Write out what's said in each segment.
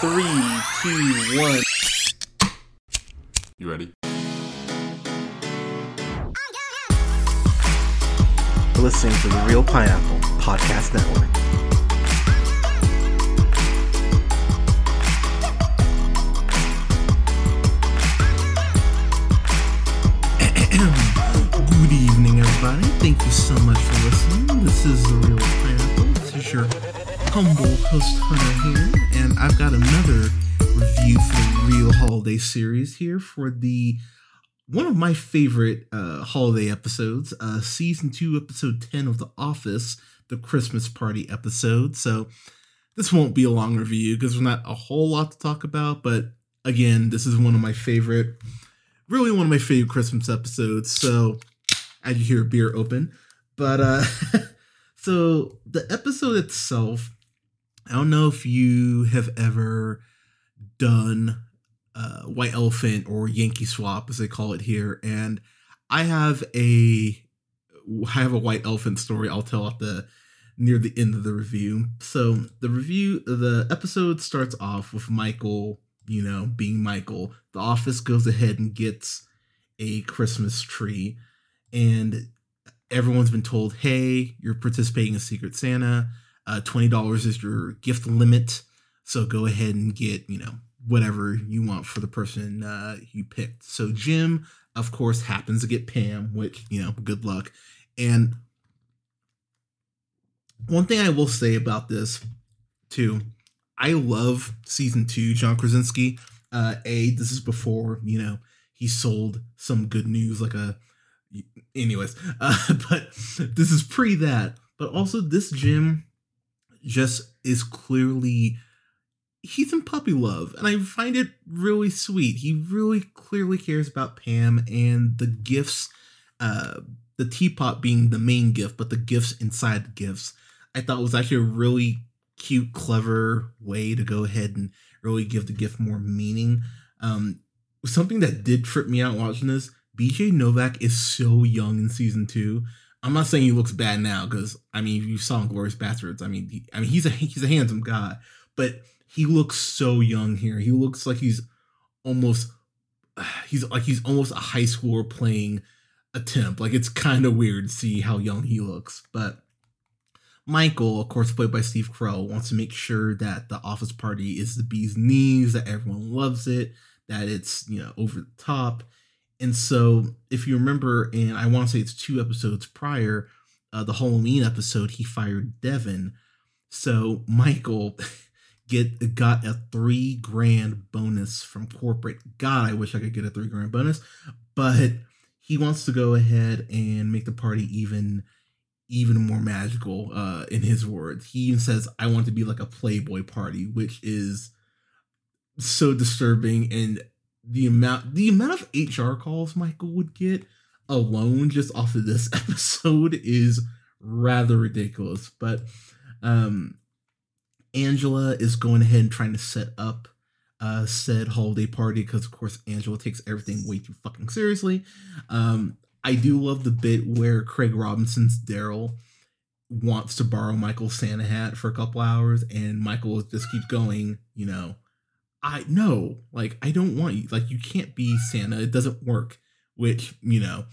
Three, two, one. You ready? Listening to the Reel Pineapple Podcast Network. Good evening, everybody. Thank you so much for listening. This is The Reel Pineapple. This is your humble host Hunter here, and I've got another review for the Reel Holiday series here for the one of my favorite uh, holiday episodes, uh, season two, episode 10 of The Office, the Christmas party episode. So, this won't be a long review because there's not a whole lot to talk about, but again, this is one of my favorite really one of my favorite Christmas episodes. So, as you hear, beer open. But uh so the episode itself, I don't know if you have ever done uh White Elephant or Yankee Swap as they call it here, and I have a I have a White Elephant story I'll tell at the near the end of the review. So the review the episode starts off with Michael you know, being Michael, the office goes ahead and gets a Christmas tree, and everyone's been told, "Hey, you're participating in Secret Santa. Uh, Twenty dollars is your gift limit, so go ahead and get you know whatever you want for the person uh, you picked." So Jim, of course, happens to get Pam, which you know, good luck. And one thing I will say about this too I love season two, John Krasinski. Uh, a, this is before you know he sold some good news, like a. Anyways, uh, but this is pre that. But also, this Jim just is clearly he's in puppy love, and I find it really sweet. He really clearly cares about Pam and the gifts. Uh, the teapot being the main gift, but the gifts inside the gifts, I thought was actually a really cute, clever way to go ahead and really give the gift more meaning. Um, something that did trip me out watching this, BJ Novak is so young in season two. I'm not saying he looks bad now because I mean you saw him Glorious Bastards. I mean, he, I mean he's a he's a handsome guy, but he looks so young here. He looks like he's almost he's like he's almost a high schooler playing a temp. Like it's kind of weird to see how young he looks, but Michael, of course, played by Steve Carell, wants to make sure that the office party is the bee's knees, that everyone loves it, that it's, you know, over the top. And so, if you remember, and I want to say it's two episodes prior, uh, the Halloween episode, he fired Devon. So Michael get got a three grand bonus from corporate. God, I wish I could get a three grand bonus, but he wants to go ahead and make the party even even more magical uh in his words he even says i want to be like a playboy party which is so disturbing and the amount the amount of hr calls michael would get alone just off of this episode is rather ridiculous. But um angela is going ahead and trying to set up uh said holiday party because of course angela takes everything way too fucking seriously. Um I do love the bit where Craig Robinson's Darryl wants to borrow Michael's Santa hat for a couple hours, and Michael just keeps going, you know, I know, like, I don't want you, like, you can't be Santa, it doesn't work. Which, you know,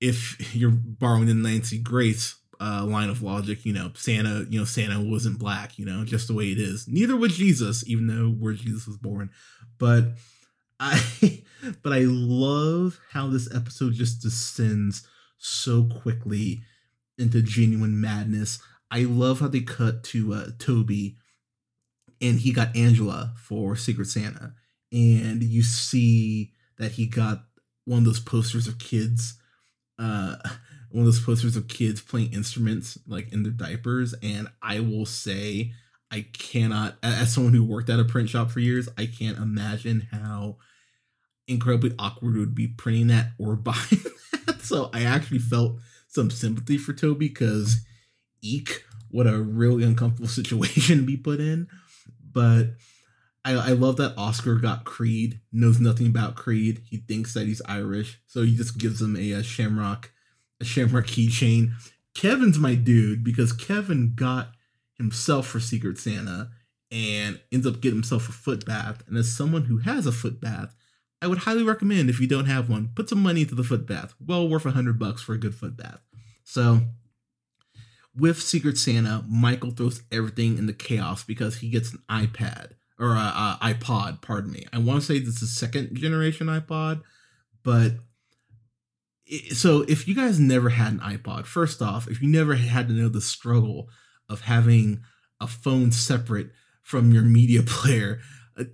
if you're borrowing the Nancy Grace uh, line of logic, you know, Santa, you know, Santa wasn't black, you know, just the way it is. Neither was Jesus, even though where Jesus was born. But I but I love how this episode just descends so quickly into genuine madness. I love how they cut to uh, Toby and he got Angela for Secret Santa. And you see that he got one of those posters of kids, uh, one of those posters of kids playing instruments like in their diapers. And I will say, I cannot, as someone who worked at a print shop for years, I can't imagine how incredibly awkward it would be printing that or buying that. So I actually felt some sympathy for Toby because eek, what a really uncomfortable situation to be put in. But I, I love that Oscar got Creed, knows nothing about Creed. He thinks that he's Irish, so he just gives him a, a shamrock, a shamrock keychain. Kevin's my dude because Kevin got himself for Secret Santa, and ends up getting himself a foot bath. And as someone who has a foot bath, I would highly recommend if you don't have one, put some money into the foot bath. Well worth a hundred bucks for a good foot bath. So with Secret Santa, Michael throws everything into chaos because he gets an iPad or a, a iPod. Pardon me. I want to say this is second generation iPod, but it, so if you guys never had an iPod, first off, if you never had to know the struggle of having a phone separate from your media player, uh,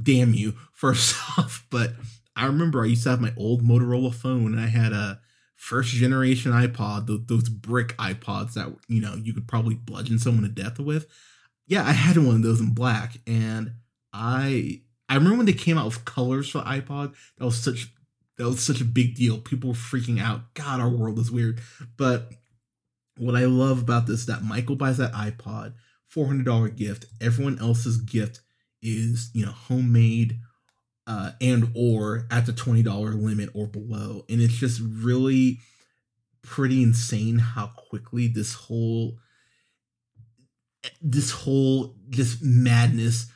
damn you first off but i remember i used to have my old motorola phone and i had a first generation ipod those, those brick ipods that you know you could probably bludgeon someone to death with. Yeah i had one of those in black and i i remember when they came out with colors for ipod that was such that was such a big deal. People were freaking out. God our world is weird. But what i love about this that michael buys that ipod $400 gift. Everyone else's gift is you know homemade uh, and or at the $20 limit or below. And it's just really pretty insane how quickly this whole this whole just madness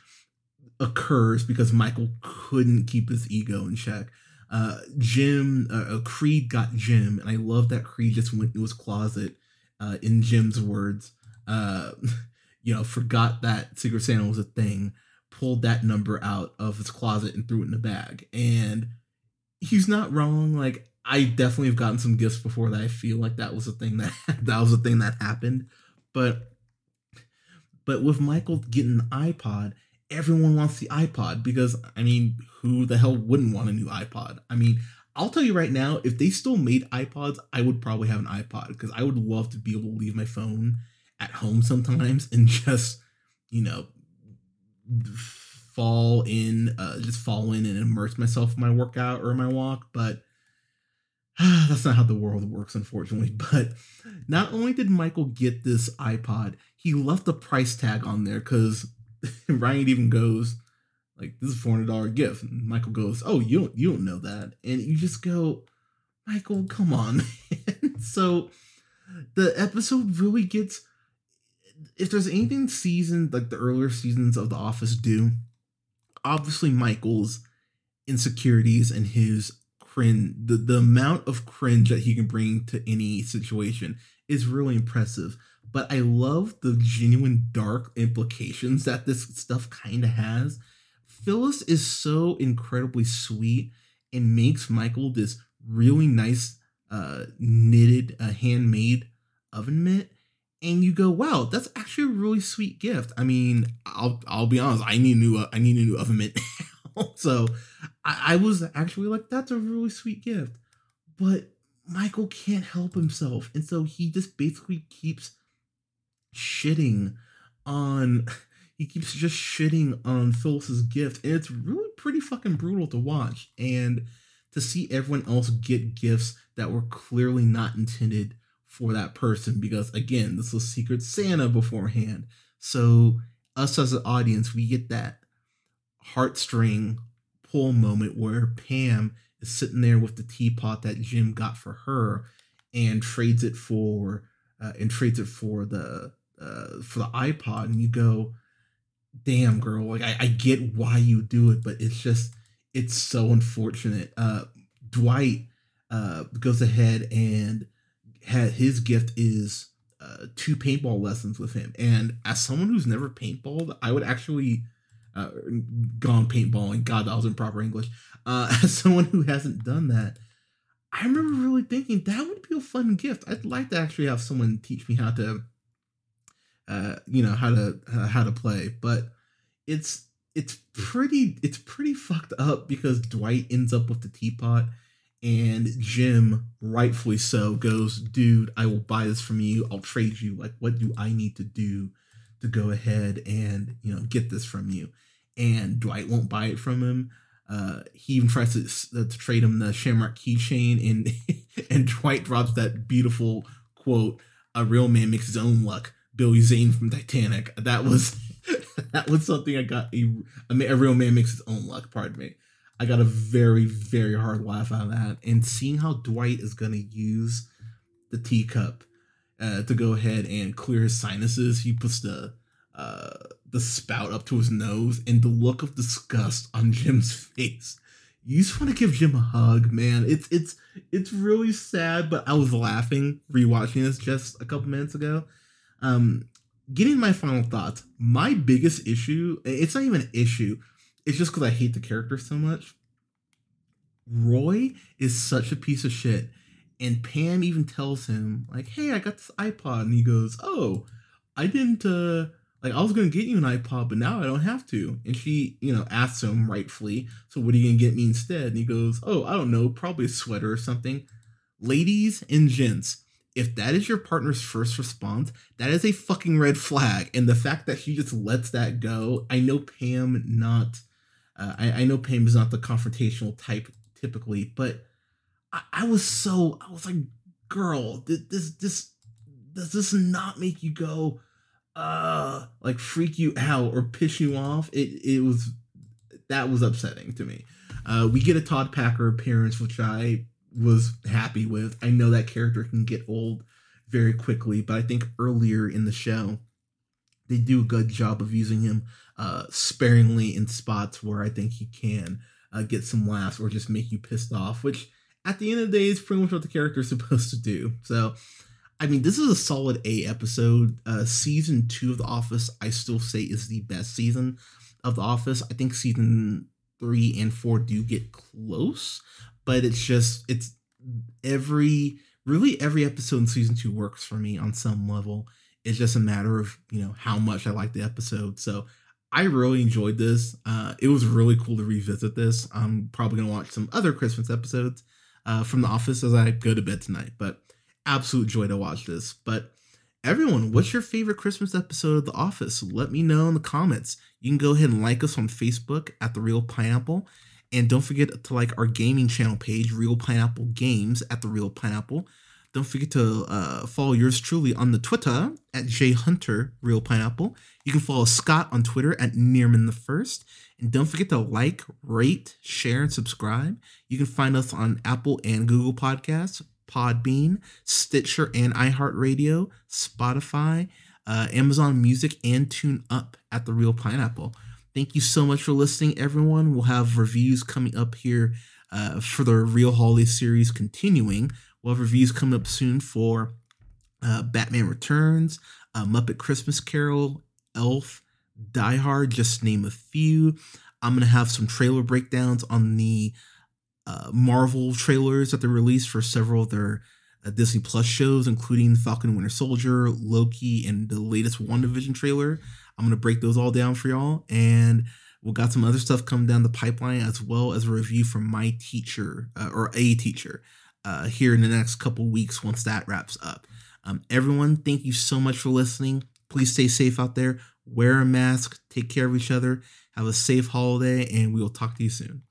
occurs because michael couldn't keep his ego in check. Uh jim uh, uh creed got jim and i love that creed just went to his closet uh in jim's words. Uh you know forgot that secret santa was a thing pulled that number out of his closet and threw it in the bag. And he's not wrong. Like I definitely have gotten some gifts before that I feel like that was a thing that that was a thing that happened. But but with Michael getting an iPod, everyone wants the iPod because I mean, who the hell wouldn't want a new iPod? I mean, I'll tell you right now, if they still made iPods, I would probably have an iPod because I would love to be able to leave my phone at home sometimes and just, you know, fall in, uh, just fall in and immerse myself in my workout or my walk, but that's not how the world works, unfortunately. But not only did Michael get this iPod, he left a price tag on there because Ryan even goes, like, this is a four hundred dollar gift. And Michael goes, Oh, you don't you don't know that. And you just go, Michael, come on. so the episode really gets if there's anything season like the earlier seasons of The Office do, obviously Michael's insecurities and his cringe, the, the amount of cringe that he can bring to any situation is really impressive. But I love the genuine dark implications that this stuff kind of has. Phyllis is so incredibly sweet and makes Michael this really nice uh, knitted, uh, handmade oven mitt and you go, wow, that's actually a really sweet gift. I mean, I'll I'll be honest, I need a new uh, I need a new oven mitt now. so I, I was actually like, that's a really sweet gift. But Michael can't help himself, and so he just basically keeps shitting on he keeps just shitting on Phyllis's gift, and it's really pretty fucking brutal to watch. And to see everyone else get gifts that were clearly not intended for that person because again this was secret santa beforehand. So us as an audience we get that heartstring pull moment where pam is sitting there with the teapot that jim got for her and trades it for uh, and trades it for the uh, for the ipod and you go damn girl like I, I get why you do it but it's just it's so unfortunate. Uh dwight uh goes ahead and had his gift is uh, two paintball lessons with him. And as someone who's never paintballed, I would actually uh, gone paintballing. God, that was improper English. Uh, as someone who hasn't done that, I remember really thinking that would be a fun gift. I'd like to actually have someone teach me how to, uh, you know, how to uh, how to play. But it's it's pretty it's pretty fucked up because Dwight ends up with the teapot and Jim, rightfully so, goes, dude, I will buy this from you. I'll trade you. Like, what do I need to do to go ahead and, you know, get this from you? And Dwight won't buy it from him. Uh, he even tries to, uh, to trade him the Shamrock keychain, and and Dwight drops that beautiful quote: "A real man makes his own luck." Billy Zane from Titanic. That was that was something I got. A, a real man makes his own luck. Pardon me. I got a very, very hard laugh out of that. And seeing how Dwight is going to use the teacup uh, to go ahead and clear his sinuses, he puts the uh, the spout up to his nose and the look of disgust on Jim's face. You just want to give Jim a hug, man. It's it's it's really sad, but I was laughing rewatching this just a couple minutes ago. Um, getting my final thoughts. My biggest issue, it's not even an issue. It's just because I hate the character so much. Roy is such a piece of shit. And Pam even tells him, like, hey, I got this iPod. And he goes, oh, I didn't, uh, like, I was going to get you an iPod, but now I don't have to. And she, you know, asks him rightfully, so what are you going to get me instead? And he goes, oh, I don't know, probably a sweater or something. Ladies and gents, if that is your partner's first response, that is a fucking red flag. And the fact that she just lets that go, I know Pam not, uh, I, I know Pam is not the confrontational type typically, but I, I was so I was like, girl, this this does this not make you go uh like freak you out or piss you off? It it was that was upsetting to me. Uh, we get a Todd Packer appearance, which I was happy with. I know that character can get old very quickly, but I think earlier in the show, they do a good job of using him uh, sparingly in spots where I think he can uh, get some laughs or just make you pissed off, which at the end of the day is pretty much what the character is supposed to do. So, I mean, this is a solid A episode. Uh, season two of The Office, I still say, is the best season of The Office. I think season three and four do get close, but it's just, it's every, really every episode in season two works for me on some level. It's just a matter of, you know, how much I like the episode. So, I really enjoyed this. Uh, it was really cool to revisit this. I'm probably gonna watch some other Christmas episodes uh, from The Office as I go to bed tonight. But absolute joy to watch this. But everyone, what's your favorite Christmas episode of The Office? Let me know in the comments. You can go ahead and like us on Facebook at The Reel Pineapple. And don't forget to like our gaming channel page, Reel Pineapple Games at The Reel Pineapple. Don't forget to uh, follow yours truly on the Twitter at jhunter real pineapple. You can follow Scott on Twitter at Nearman the First, and don't forget to like, rate, share, and subscribe. You can find us on Apple and Google Podcasts, Podbean, Stitcher, and iHeartRadio, Spotify, uh, Amazon Music, and Tune Up at the Reel Pineapple. Thank you so much for listening, everyone. We'll have reviews coming up here uh, for the Reel Holiday series continuing We'll have reviews coming up soon for uh, Batman Returns, uh, Muppet Christmas Carol, Elf, Die Hard, just name a few. I'm going to have some trailer breakdowns on the uh, Marvel trailers that they released for several of their uh, Disney Plus shows, including Falcon Winter Soldier, Loki, and the latest WandaVision trailer. I'm going to break those all down for y'all. And we got some other stuff coming down the pipeline, as well as a review from my teacher uh, or a teacher uh, here in the next couple weeks once that wraps up. Um, everyone, thank you so much for listening. Please stay safe out there. Wear a mask. Take care of each other. Have a safe holiday, and we will talk to you soon.